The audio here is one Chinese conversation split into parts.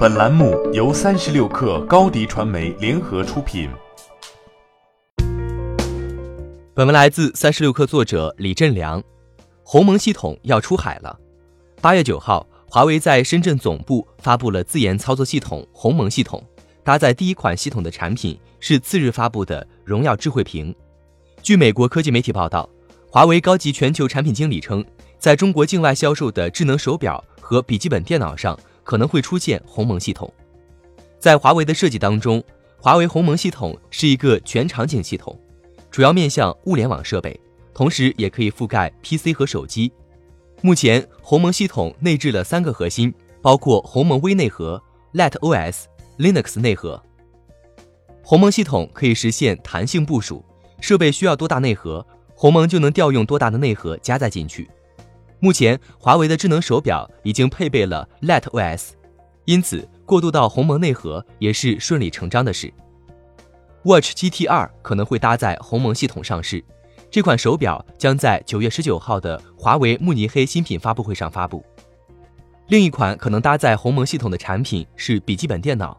本栏目由三十六氪高低传媒联合出品。本文来自三十六氪作者李振良。鸿蒙系统要出海了。八月九号，华为在深圳总部发布了自研操作系统鸿蒙系统，搭载第一款系统的产品是次日发布的荣耀智慧屏。据美国科技媒体报道，华为高级全球产品经理称，在中国境外销售的智能手表和笔记本电脑上。可能会出现鸿蒙系统，在华为的设计当中，华为鸿蒙系统是一个全场景系统，主要面向物联网设备，同时也可以覆盖 PC 和手机。目前，鸿蒙系统内置了三个核心，包括鸿蒙微内核、Light OS、Linux 内核。鸿蒙系统可以实现弹性部署，设备需要多大内核，鸿蒙就能调用多大的内核加载进去。目前，华为的智能手表已经配备了 Light OS，因此过渡到鸿蒙内核也是顺理成章的事。Watch GT 2可能会搭载鸿蒙系统上市，这款手表将在九月十九号的华为慕尼黑新品发布会上发布。另一款可能搭载鸿蒙系统的产品是笔记本电脑，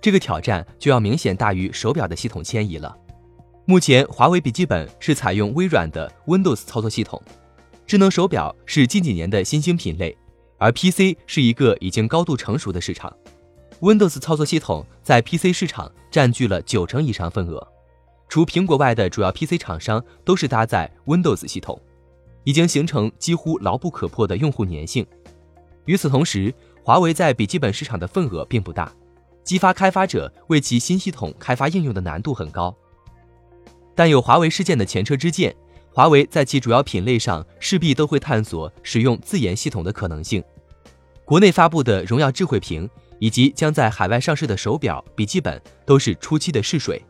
这个挑战就要明显大于手表的系统迁移了。目前，华为笔记本是采用微软的 Windows 操作系统。智能手表是近几年的新兴品类，而 PC 是一个已经高度成熟的市场。Windows 操作系统在 PC 市场占据了九成以上份额，除苹果外的主要 PC 厂商都是搭载 Windows 系统，已经形成几乎牢不可破的用户粘性。与此同时，华为在笔记本市场的份额并不大，激发开发者为其新系统开发应用的难度很高。但有华为事件的前车之鉴。华为在其主要品类上势必都会探索使用自研系统的可能性。国内发布的荣耀智慧屏以及将在海外上市的手表、笔记本都是初期的试水。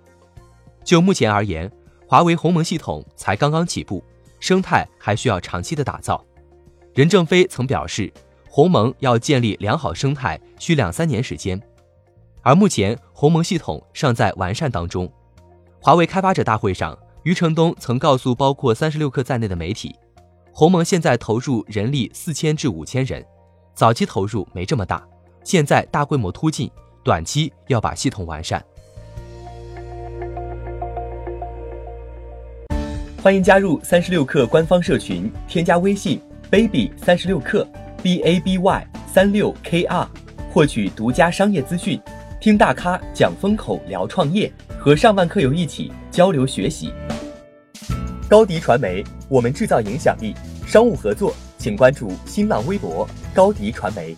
就目前而言，华为鸿蒙系统才刚刚起步，生态还需要长期的打造。任正非曾表示，鸿蒙要建立良好生态需两三年时间，而目前鸿蒙系统尚在完善当中。华为开发者大会上。余承东曾告诉包括三十六氪在内的媒体，鸿蒙现在投入人力四千至五千人，早期投入没这么大，现在大规模突进，短期要把系统完善。欢迎加入三十六氪官方社群，添加微信 baby 三十六氪 b a b y 三六 k r，获取独家商业资讯，听大咖讲风口，聊创业。和上万客友一起交流学习。高迪传媒，我们制造影响力。商务合作，请关注新浪微博高迪传媒。